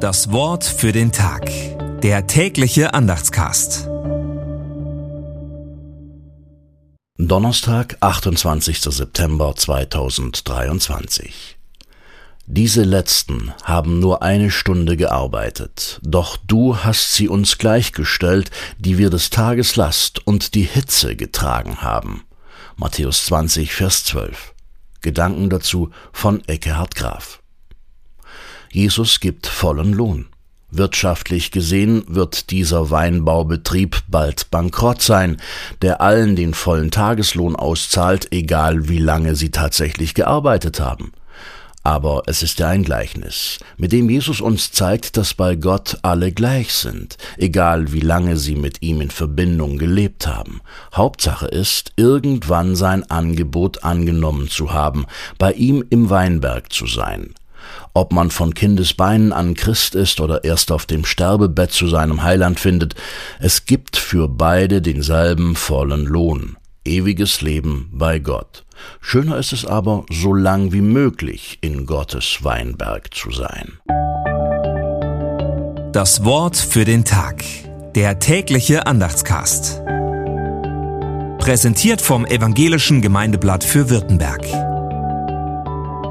Das Wort für den Tag. Der tägliche Andachtscast. Donnerstag, 28. September 2023. Diese letzten haben nur eine Stunde gearbeitet, doch du hast sie uns gleichgestellt, die wir des Tages Last und die Hitze getragen haben. Matthäus 20, Vers 12. Gedanken dazu von Eckehard Graf. Jesus gibt vollen Lohn. Wirtschaftlich gesehen wird dieser Weinbaubetrieb bald bankrott sein, der allen den vollen Tageslohn auszahlt, egal wie lange sie tatsächlich gearbeitet haben. Aber es ist ja ein Gleichnis, mit dem Jesus uns zeigt, dass bei Gott alle gleich sind, egal wie lange sie mit ihm in Verbindung gelebt haben. Hauptsache ist, irgendwann sein Angebot angenommen zu haben, bei ihm im Weinberg zu sein. Ob man von Kindesbeinen an Christ ist oder erst auf dem Sterbebett zu seinem Heiland findet, es gibt für beide denselben vollen Lohn. Ewiges Leben bei Gott. Schöner ist es aber, so lang wie möglich in Gottes Weinberg zu sein. Das Wort für den Tag. Der tägliche Andachtscast. Präsentiert vom Evangelischen Gemeindeblatt für Württemberg.